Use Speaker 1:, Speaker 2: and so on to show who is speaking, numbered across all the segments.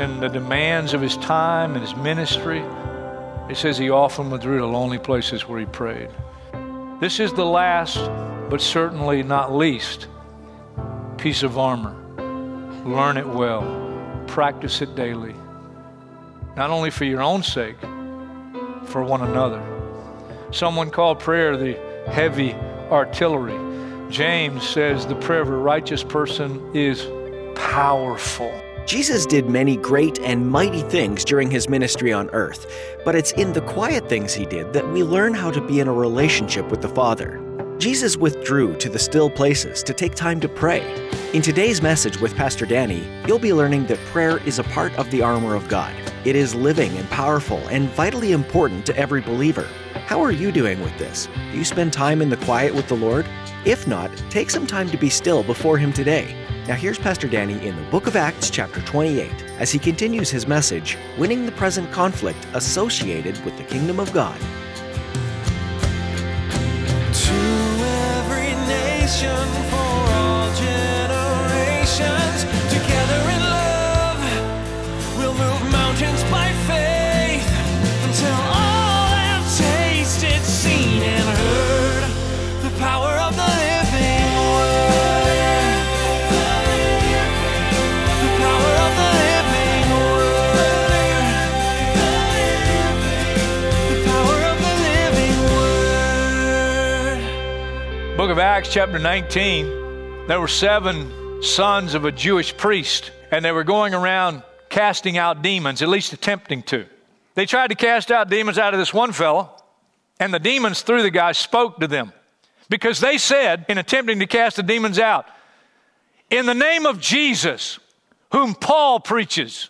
Speaker 1: And the demands of his time and his ministry, it says he often withdrew to lonely places where he prayed. This is the last, but certainly not least, piece of armor. Learn it well, practice it daily, not only for your own sake, for one another. Someone called prayer the heavy artillery. James says the prayer of a righteous person is powerful.
Speaker 2: Jesus did many great and mighty things during his ministry on earth, but it's in the quiet things he did that we learn how to be in a relationship with the Father. Jesus withdrew to the still places to take time to pray. In today's message with Pastor Danny, you'll be learning that prayer is a part of the armor of God. It is living and powerful and vitally important to every believer. How are you doing with this? Do you spend time in the quiet with the Lord? If not, take some time to be still before Him today. Now, here's Pastor Danny in the book of Acts, chapter 28, as he continues his message Winning the Present Conflict Associated with the Kingdom of God.
Speaker 3: To every nation
Speaker 1: Acts, chapter 19, there were seven sons of a Jewish priest, and they were going around casting out demons, at least attempting to. They tried to cast out demons out of this one fellow, and the demons through the guy spoke to them because they said, in attempting to cast the demons out, in the name of Jesus, whom Paul preaches.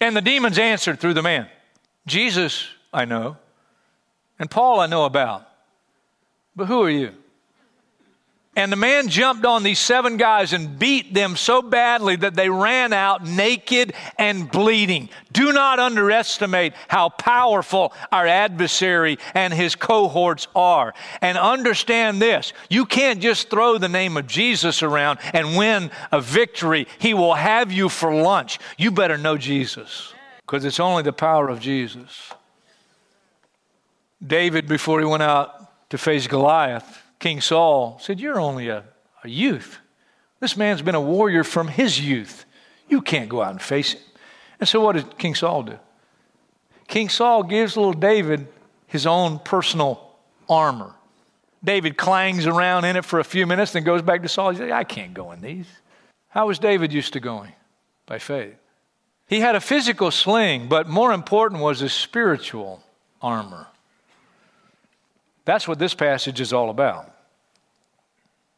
Speaker 1: And the demons answered through the man, Jesus, I know, and Paul I know about, but who are you? And the man jumped on these seven guys and beat them so badly that they ran out naked and bleeding. Do not underestimate how powerful our adversary and his cohorts are. And understand this you can't just throw the name of Jesus around and win a victory. He will have you for lunch. You better know Jesus because it's only the power of Jesus. David, before he went out to face Goliath, King Saul said, You're only a, a youth. This man's been a warrior from his youth. You can't go out and face him. And so, what did King Saul do? King Saul gives little David his own personal armor. David clangs around in it for a few minutes, then goes back to Saul. He says, I can't go in these. How was David used to going? By faith. He had a physical sling, but more important was his spiritual armor. That's what this passage is all about.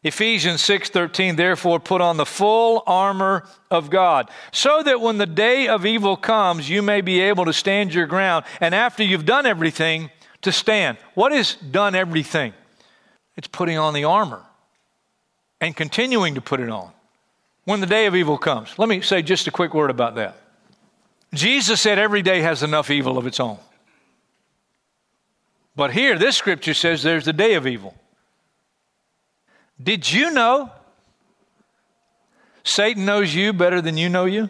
Speaker 1: Ephesians 6:13 therefore put on the full armor of God so that when the day of evil comes you may be able to stand your ground and after you've done everything to stand. What is done everything? It's putting on the armor and continuing to put it on when the day of evil comes. Let me say just a quick word about that. Jesus said every day has enough evil of its own. But here, this scripture says there's the day of evil. Did you know Satan knows you better than you know you?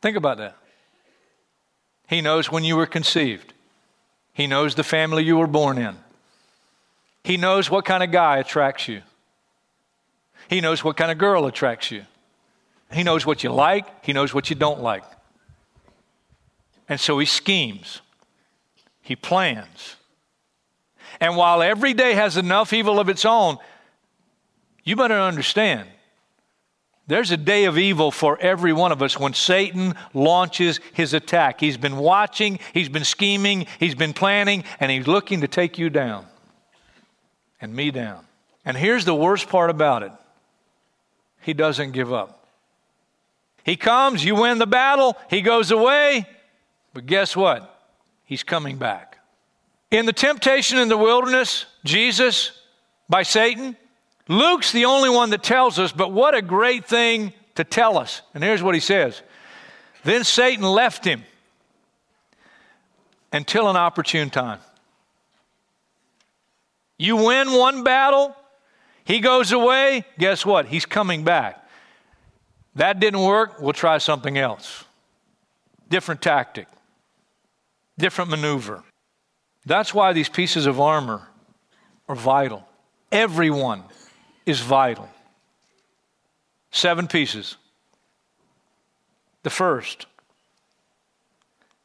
Speaker 1: Think about that. He knows when you were conceived, he knows the family you were born in, he knows what kind of guy attracts you, he knows what kind of girl attracts you, he knows what you like, he knows what you don't like. And so he schemes. He plans. And while every day has enough evil of its own, you better understand there's a day of evil for every one of us when Satan launches his attack. He's been watching, he's been scheming, he's been planning, and he's looking to take you down and me down. And here's the worst part about it he doesn't give up. He comes, you win the battle, he goes away, but guess what? He's coming back. In the temptation in the wilderness, Jesus by Satan, Luke's the only one that tells us, but what a great thing to tell us. And here's what he says Then Satan left him until an opportune time. You win one battle, he goes away, guess what? He's coming back. That didn't work, we'll try something else. Different tactic, different maneuver. That's why these pieces of armor are vital. Everyone is vital. Seven pieces. The first,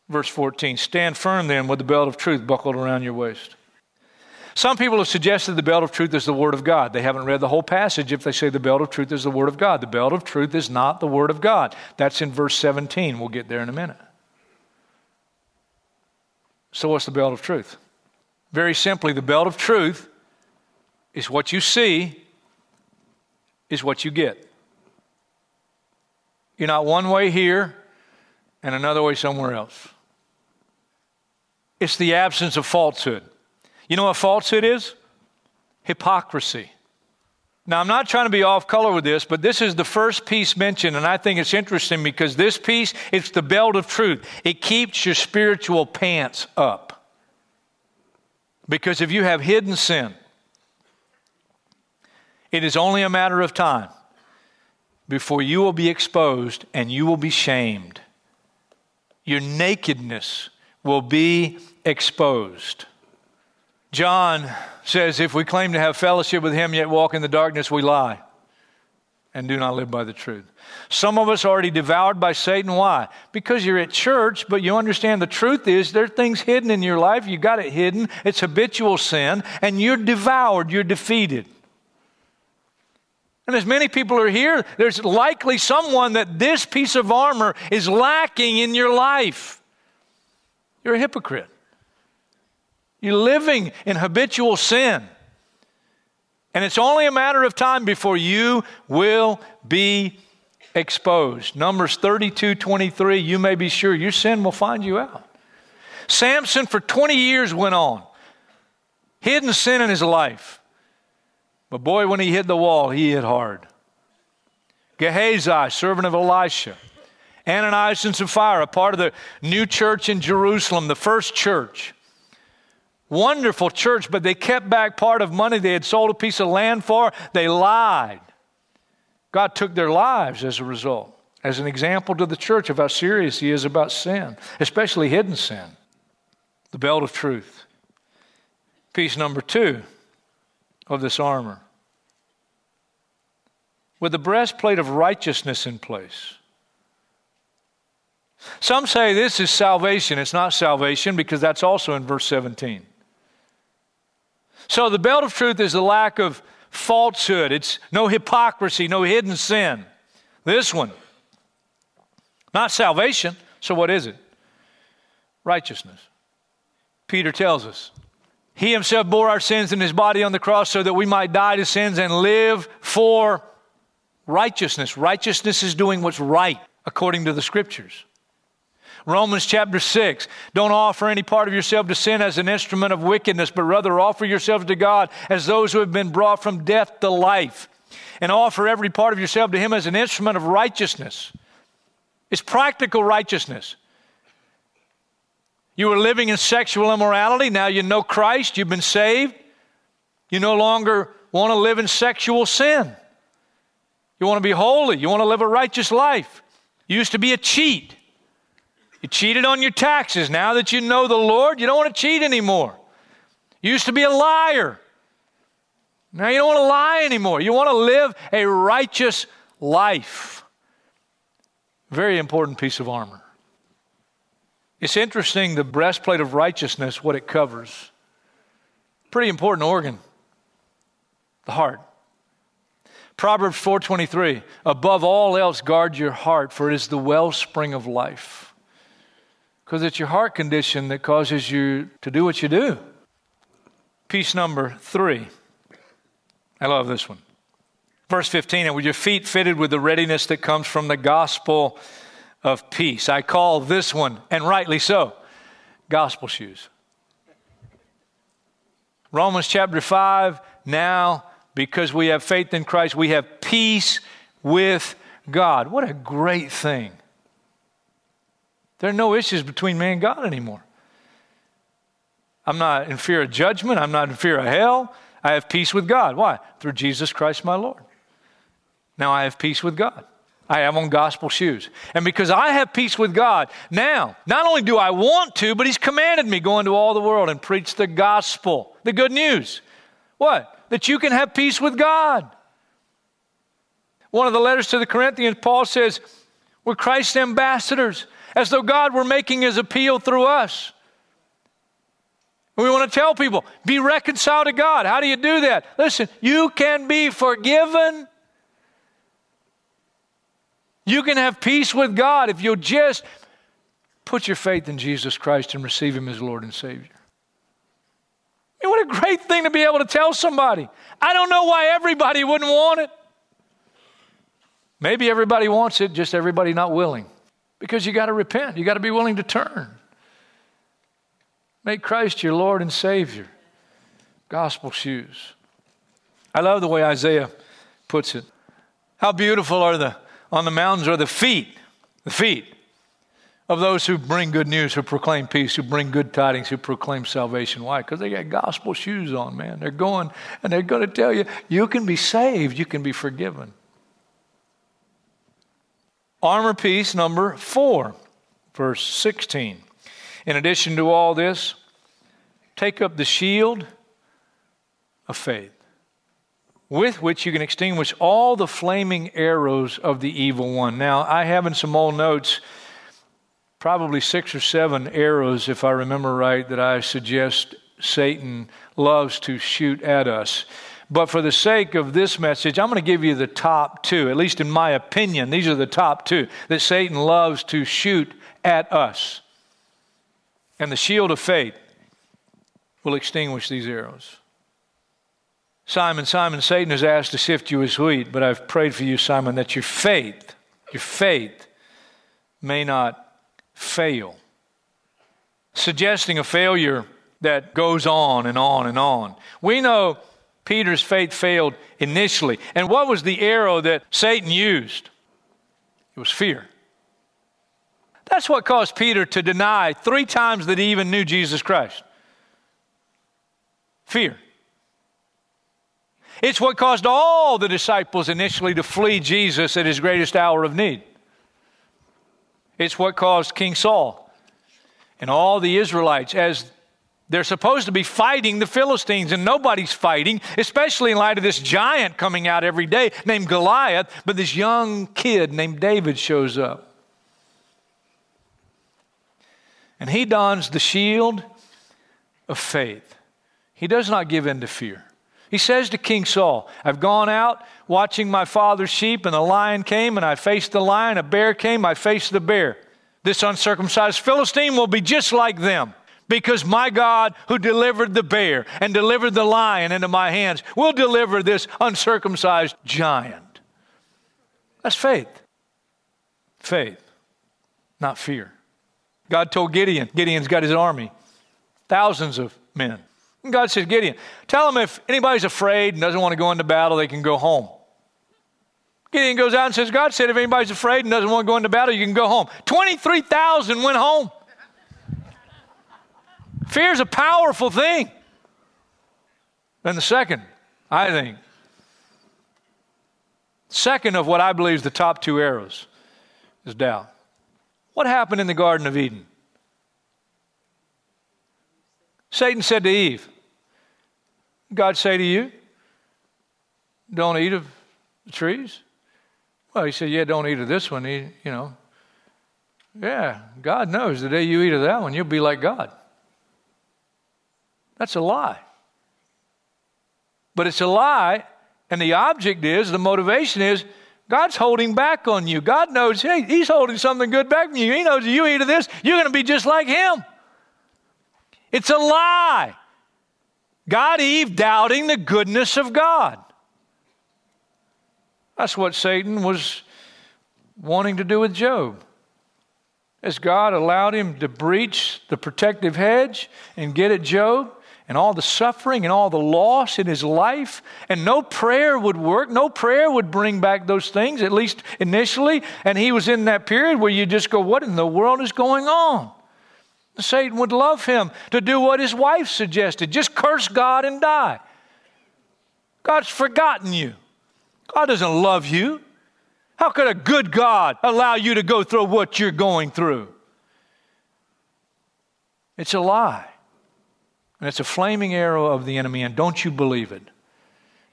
Speaker 1: verse 14 stand firm then with the belt of truth buckled around your waist. Some people have suggested the belt of truth is the Word of God. They haven't read the whole passage if they say the belt of truth is the Word of God. The belt of truth is not the Word of God. That's in verse 17. We'll get there in a minute. So, what's the belt of truth? Very simply, the belt of truth is what you see, is what you get. You're not one way here and another way somewhere else. It's the absence of falsehood. You know what falsehood is? Hypocrisy. Now, I'm not trying to be off color with this, but this is the first piece mentioned, and I think it's interesting because this piece, it's the belt of truth. It keeps your spiritual pants up. Because if you have hidden sin, it is only a matter of time before you will be exposed and you will be shamed. Your nakedness will be exposed. John says, If we claim to have fellowship with him yet walk in the darkness, we lie and do not live by the truth. Some of us are already devoured by Satan. Why? Because you're at church, but you understand the truth is there are things hidden in your life. You got it hidden. It's habitual sin, and you're devoured. You're defeated. And as many people are here, there's likely someone that this piece of armor is lacking in your life. You're a hypocrite. You're living in habitual sin. And it's only a matter of time before you will be exposed. Numbers 32 23, you may be sure your sin will find you out. Samson, for 20 years, went on, hidden sin in his life. But boy, when he hit the wall, he hit hard. Gehazi, servant of Elisha, Ananias and Sapphira, part of the new church in Jerusalem, the first church. Wonderful church, but they kept back part of money they had sold a piece of land for. They lied. God took their lives as a result, as an example to the church of how serious He is about sin, especially hidden sin. The belt of truth. Piece number two of this armor. With the breastplate of righteousness in place. Some say this is salvation. It's not salvation because that's also in verse 17. So the belt of truth is the lack of falsehood, it's no hypocrisy, no hidden sin. This one, not salvation. So what is it? Righteousness. Peter tells us. He himself bore our sins in his body on the cross so that we might die to sins and live for righteousness. Righteousness is doing what's right according to the scriptures. Romans chapter 6. Don't offer any part of yourself to sin as an instrument of wickedness, but rather offer yourselves to God as those who have been brought from death to life. And offer every part of yourself to Him as an instrument of righteousness. It's practical righteousness. You were living in sexual immorality. Now you know Christ. You've been saved. You no longer want to live in sexual sin. You want to be holy. You want to live a righteous life. You used to be a cheat. You cheated on your taxes. Now that you know the Lord, you don't want to cheat anymore. You used to be a liar. Now you don't want to lie anymore. You want to live a righteous life. Very important piece of armor. It's interesting the breastplate of righteousness, what it covers. Pretty important organ. The heart. Proverbs 4:23 Above all else guard your heart for it is the wellspring of life because it's your heart condition that causes you to do what you do. Piece number three. I love this one. Verse 15, and with your feet fitted with the readiness that comes from the gospel of peace. I call this one, and rightly so, gospel shoes. Romans chapter 5, now because we have faith in Christ, we have peace with God. What a great thing. There are no issues between man and God anymore. I'm not in fear of judgment. I'm not in fear of hell. I have peace with God. Why? Through Jesus Christ my Lord. Now I have peace with God. I have on gospel shoes. And because I have peace with God, now, not only do I want to, but He's commanded me go into all the world and preach the gospel, the good news. What? That you can have peace with God. One of the letters to the Corinthians, Paul says, We're Christ's ambassadors, as though God were making His appeal through us. We want to tell people, be reconciled to God. How do you do that? Listen, you can be forgiven. You can have peace with God if you'll just put your faith in Jesus Christ and receive Him as Lord and Savior. I mean, what a great thing to be able to tell somebody. I don't know why everybody wouldn't want it. Maybe everybody wants it, just everybody not willing. Because you got to repent, you got to be willing to turn. Make Christ your Lord and Savior. Gospel shoes. I love the way Isaiah puts it. How beautiful are the on the mountains are the feet, the feet of those who bring good news, who proclaim peace, who bring good tidings, who proclaim salvation. Why? Because they got gospel shoes on, man. They're going and they're going to tell you you can be saved, you can be forgiven. Armor piece number four, verse 16. In addition to all this, take up the shield of faith, with which you can extinguish all the flaming arrows of the evil one. Now, I have in some old notes probably six or seven arrows, if I remember right, that I suggest Satan loves to shoot at us. But for the sake of this message, I'm going to give you the top two, at least in my opinion. These are the top two that Satan loves to shoot at us. And the shield of faith will extinguish these arrows. Simon, Simon, Satan has asked to sift you as wheat, but I've prayed for you, Simon, that your faith, your faith may not fail. Suggesting a failure that goes on and on and on. We know Peter's faith failed initially. And what was the arrow that Satan used? It was fear. That's what caused Peter to deny three times that he even knew Jesus Christ. Fear. It's what caused all the disciples initially to flee Jesus at his greatest hour of need. It's what caused King Saul and all the Israelites as they're supposed to be fighting the Philistines, and nobody's fighting, especially in light of this giant coming out every day named Goliath. But this young kid named David shows up. And he dons the shield of faith. He does not give in to fear. He says to King Saul, I've gone out watching my father's sheep, and a lion came, and I faced the lion. A bear came, I faced the bear. This uncircumcised Philistine will be just like them, because my God, who delivered the bear and delivered the lion into my hands, will deliver this uncircumcised giant. That's faith. Faith, not fear. God told Gideon, Gideon's got his army, thousands of men. And God says, Gideon, tell them if anybody's afraid and doesn't want to go into battle, they can go home. Gideon goes out and says, God said, if anybody's afraid and doesn't want to go into battle, you can go home. 23,000 went home. Fear is a powerful thing. Then the second, I think, second of what I believe is the top two arrows is doubt. What happened in the Garden of Eden? Satan said to Eve, God say to you, don't eat of the trees? Well, he said, yeah, don't eat of this one. He, you know, yeah, God knows the day you eat of that one, you'll be like God. That's a lie. But it's a lie, and the object is, the motivation is, God's holding back on you. God knows, hey, He's holding something good back from you. He knows you eat of this, you're going to be just like Him. It's a lie. God, Eve, doubting the goodness of God. That's what Satan was wanting to do with Job. As God allowed him to breach the protective hedge and get at Job, and all the suffering and all the loss in his life, and no prayer would work. No prayer would bring back those things, at least initially. And he was in that period where you just go, What in the world is going on? Satan would love him to do what his wife suggested just curse God and die. God's forgotten you. God doesn't love you. How could a good God allow you to go through what you're going through? It's a lie. And it's a flaming arrow of the enemy, and don't you believe it.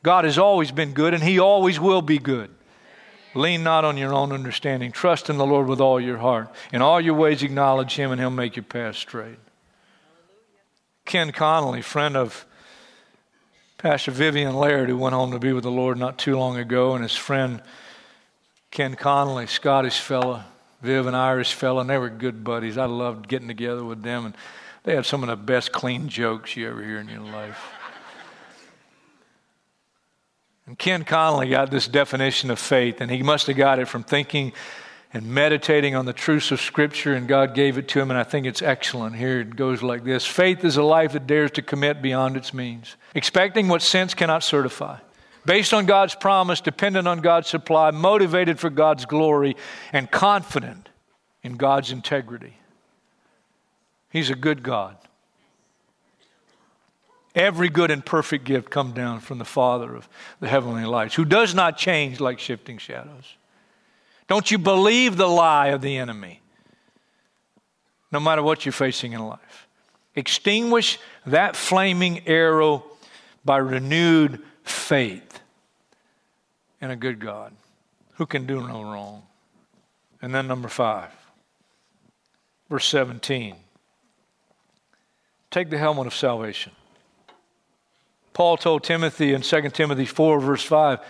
Speaker 1: God has always been good, and He always will be good. Lean not on your own understanding. Trust in the Lord with all your heart. In all your ways, acknowledge Him, and He'll make your path straight. Ken Connolly, friend of Pastor Vivian Laird, who went home to be with the Lord not too long ago, and his friend Ken Connolly, Scottish fella, Viv, an Irish fella, and they were good buddies. I loved getting together with them. And they had some of the best clean jokes you ever hear in your life. And Ken Connolly got this definition of faith, and he must have got it from thinking and meditating on the truths of Scripture, and God gave it to him, and I think it's excellent. Here it goes like this Faith is a life that dares to commit beyond its means, expecting what sense cannot certify, based on God's promise, dependent on God's supply, motivated for God's glory, and confident in God's integrity. He's a good God. Every good and perfect gift come down from the Father of the heavenly lights, who does not change like shifting shadows. Don't you believe the lie of the enemy, no matter what you're facing in life. Extinguish that flaming arrow by renewed faith in a good God who can do no wrong. And then, number five, verse 17. Take the helmet of salvation. Paul told Timothy in 2 Timothy 4, verse 5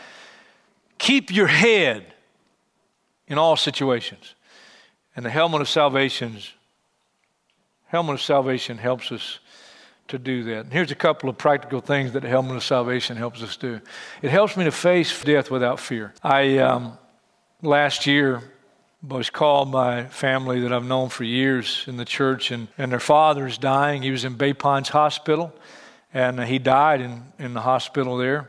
Speaker 1: keep your head in all situations. And the helmet of salvation, helmet of salvation helps us to do that. And here's a couple of practical things that the helmet of salvation helps us do. It helps me to face death without fear. I um, last year was called by family that I've known for years in the church, and, and their father's dying. He was in Bay Pines Hospital, and he died in, in the hospital there.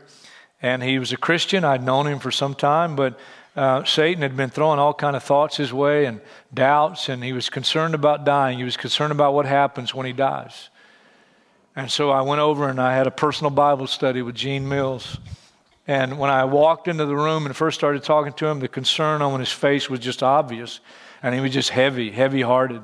Speaker 1: And he was a Christian. I'd known him for some time, but uh, Satan had been throwing all kind of thoughts his way and doubts, and he was concerned about dying. He was concerned about what happens when he dies. And so I went over and I had a personal Bible study with Gene Mills. And when I walked into the room and first started talking to him, the concern on his face was just obvious. And he was just heavy, heavy hearted.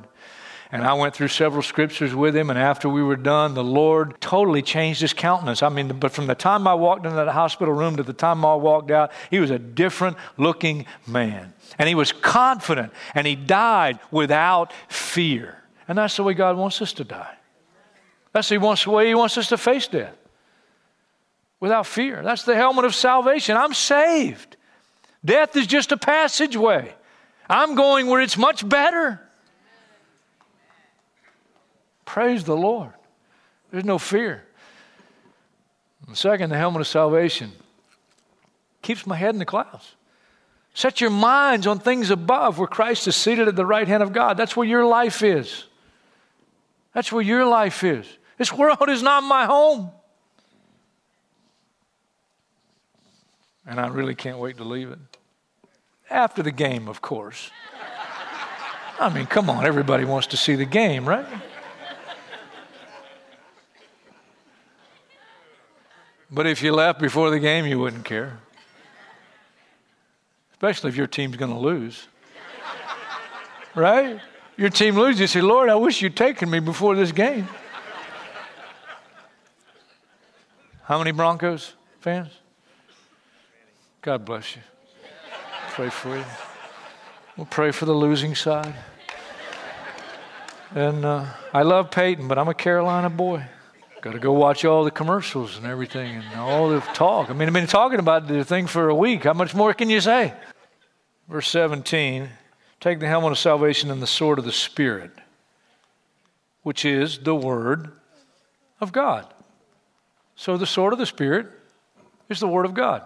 Speaker 1: And I went through several scriptures with him. And after we were done, the Lord totally changed his countenance. I mean, but from the time I walked into that hospital room to the time I walked out, he was a different looking man. And he was confident. And he died without fear. And that's the way God wants us to die. That's the way he wants us to face death without fear. That's the helmet of salvation. I'm saved. Death is just a passageway. I'm going where it's much better. Praise the Lord. There's no fear. And second, the helmet of salvation keeps my head in the clouds. Set your minds on things above where Christ is seated at the right hand of God. That's where your life is. That's where your life is. This world is not my home. and I really can't wait to leave it. After the game, of course. I mean, come on, everybody wants to see the game, right? But if you left before the game, you wouldn't care. Especially if your team's going to lose. Right? Your team loses, you say, Lord, I wish you'd taken me before this game. How many Broncos fans? God bless you. Pray for you. We'll pray for the losing side. And uh, I love Peyton, but I'm a Carolina boy. Got to go watch all the commercials and everything and all the talk. I mean, I've been talking about the thing for a week. How much more can you say? Verse 17 Take the helmet of salvation and the sword of the Spirit, which is the Word of God. So the sword of the Spirit is the Word of God.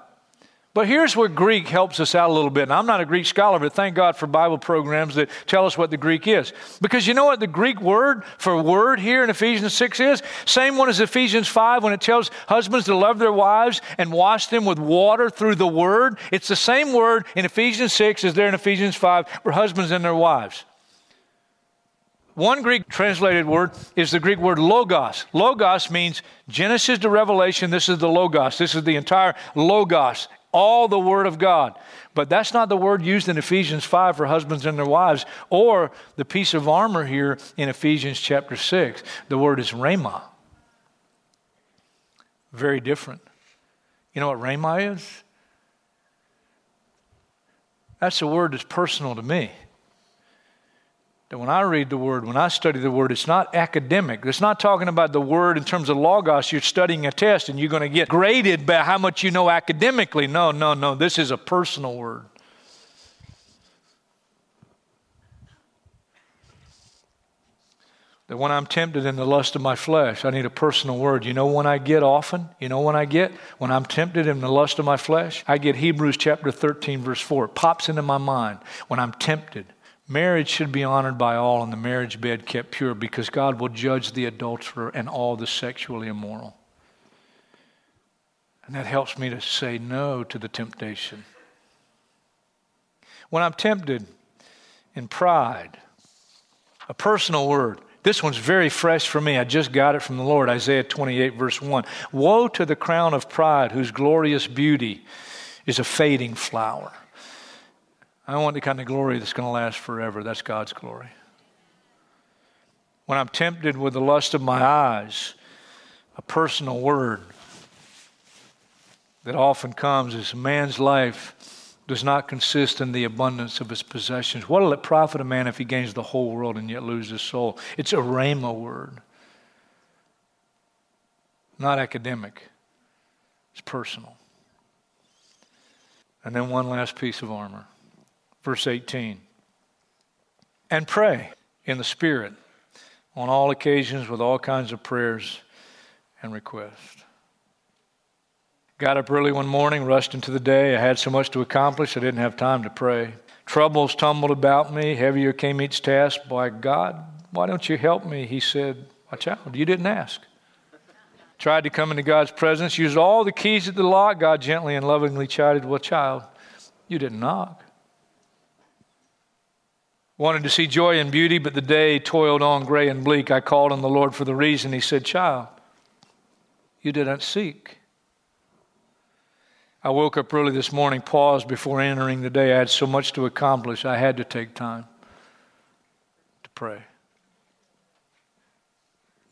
Speaker 1: But here's where Greek helps us out a little bit. And I'm not a Greek scholar, but thank God for Bible programs that tell us what the Greek is. Because you know what the Greek word for word here in Ephesians 6 is? Same one as Ephesians 5 when it tells husbands to love their wives and wash them with water through the word. It's the same word in Ephesians 6 as there in Ephesians 5 for husbands and their wives. One Greek translated word is the Greek word logos. Logos means Genesis to Revelation. This is the logos. This is the entire logos all the Word of God. But that's not the word used in Ephesians 5 for husbands and their wives, or the piece of armor here in Ephesians chapter 6. The word is rhema. Very different. You know what rhema is? That's a word that's personal to me that when I read the Word, when I study the Word, it's not academic. It's not talking about the Word in terms of logos. You're studying a test and you're going to get graded by how much you know academically. No, no, no. This is a personal Word. That when I'm tempted in the lust of my flesh, I need a personal word. You know when I get often? You know when I get? When I'm tempted in the lust of my flesh? I get Hebrews chapter 13, verse 4. It pops into my mind when I'm tempted. Marriage should be honored by all and the marriage bed kept pure because God will judge the adulterer and all the sexually immoral. And that helps me to say no to the temptation. When I'm tempted in pride, a personal word, this one's very fresh for me. I just got it from the Lord, Isaiah 28, verse 1. Woe to the crown of pride, whose glorious beauty is a fading flower. I want the kind of glory that's going to last forever. That's God's glory. When I'm tempted with the lust of my eyes, a personal word that often comes is man's life does not consist in the abundance of his possessions. What will it profit a man if he gains the whole world and yet lose his soul? It's a rhema word, not academic, it's personal. And then one last piece of armor. Verse 18. And pray in the Spirit on all occasions with all kinds of prayers and requests. Got up early one morning, rushed into the day. I had so much to accomplish, I didn't have time to pray. Troubles tumbled about me, heavier came each task. By God, why don't you help me? He said, My child, you didn't ask. Tried to come into God's presence, used all the keys of the lock. God gently and lovingly chided, Well, child, you didn't knock. Wanted to see joy and beauty, but the day toiled on gray and bleak. I called on the Lord for the reason. He said, Child, you didn't seek. I woke up early this morning, paused before entering the day. I had so much to accomplish, I had to take time to pray.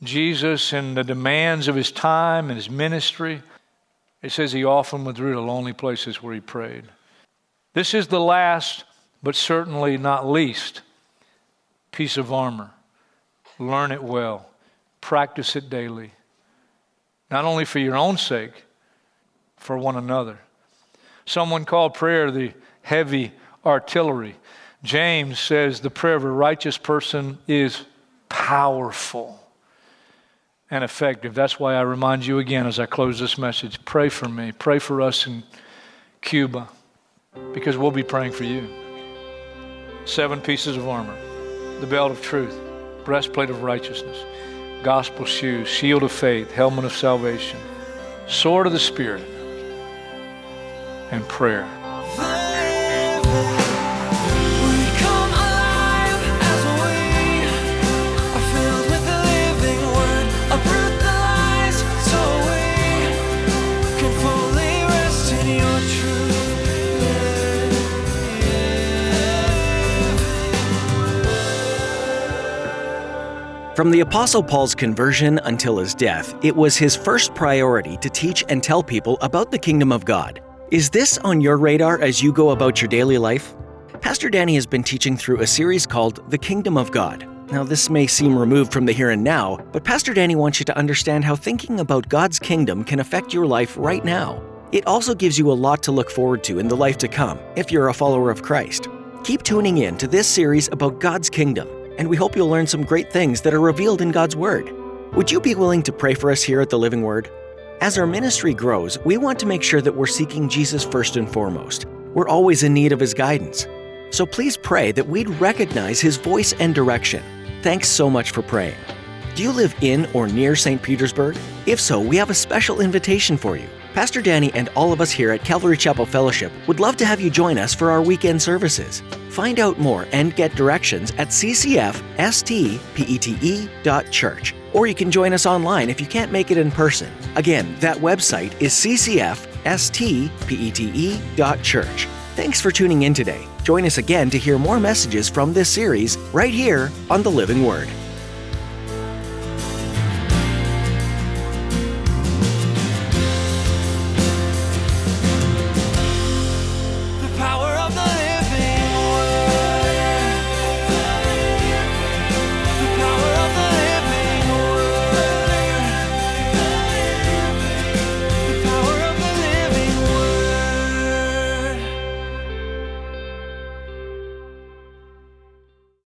Speaker 1: Jesus, in the demands of his time and his ministry, it says he often withdrew to lonely places where he prayed. This is the last but certainly not least, piece of armor. Learn it well, practice it daily, not only for your own sake, for one another. Someone called prayer the heavy artillery. James says the prayer of a righteous person is powerful and effective. That's why I remind you again as I close this message pray for me, pray for us in Cuba, because we'll be praying for you seven pieces of armor the belt of truth, breastplate of righteousness, gospel shoes, shield of faith, helmet of salvation, sword of the Spirit, and prayer.
Speaker 2: From the Apostle Paul's conversion until his death, it was his first priority to teach and tell people about the kingdom of God. Is this on your radar as you go about your daily life? Pastor Danny has been teaching through a series called The Kingdom of God. Now, this may seem removed from the here and now, but Pastor Danny wants you to understand how thinking about God's kingdom can affect your life right now. It also gives you a lot to look forward to in the life to come if you're a follower of Christ. Keep tuning in to this series about God's kingdom and we hope you'll learn some great things that are revealed in God's Word. Would you be willing to pray for us here at the Living Word? As our ministry grows, we want to make sure that we're seeking Jesus first and foremost. We're always in need of His guidance. So please pray that we'd recognize His voice and direction. Thanks so much for praying. Do you live in or near St. Petersburg? If so, we have a special invitation for you. Pastor Danny and all of us here at Calvary Chapel Fellowship would love to have you join us for our weekend services. Find out more and get directions at ccfstpete.church. Or you can join us online if you can't make it in person. Again, that website is ccfstpete.church. Thanks for tuning in today. Join us again to hear more messages from this series right here on the Living Word.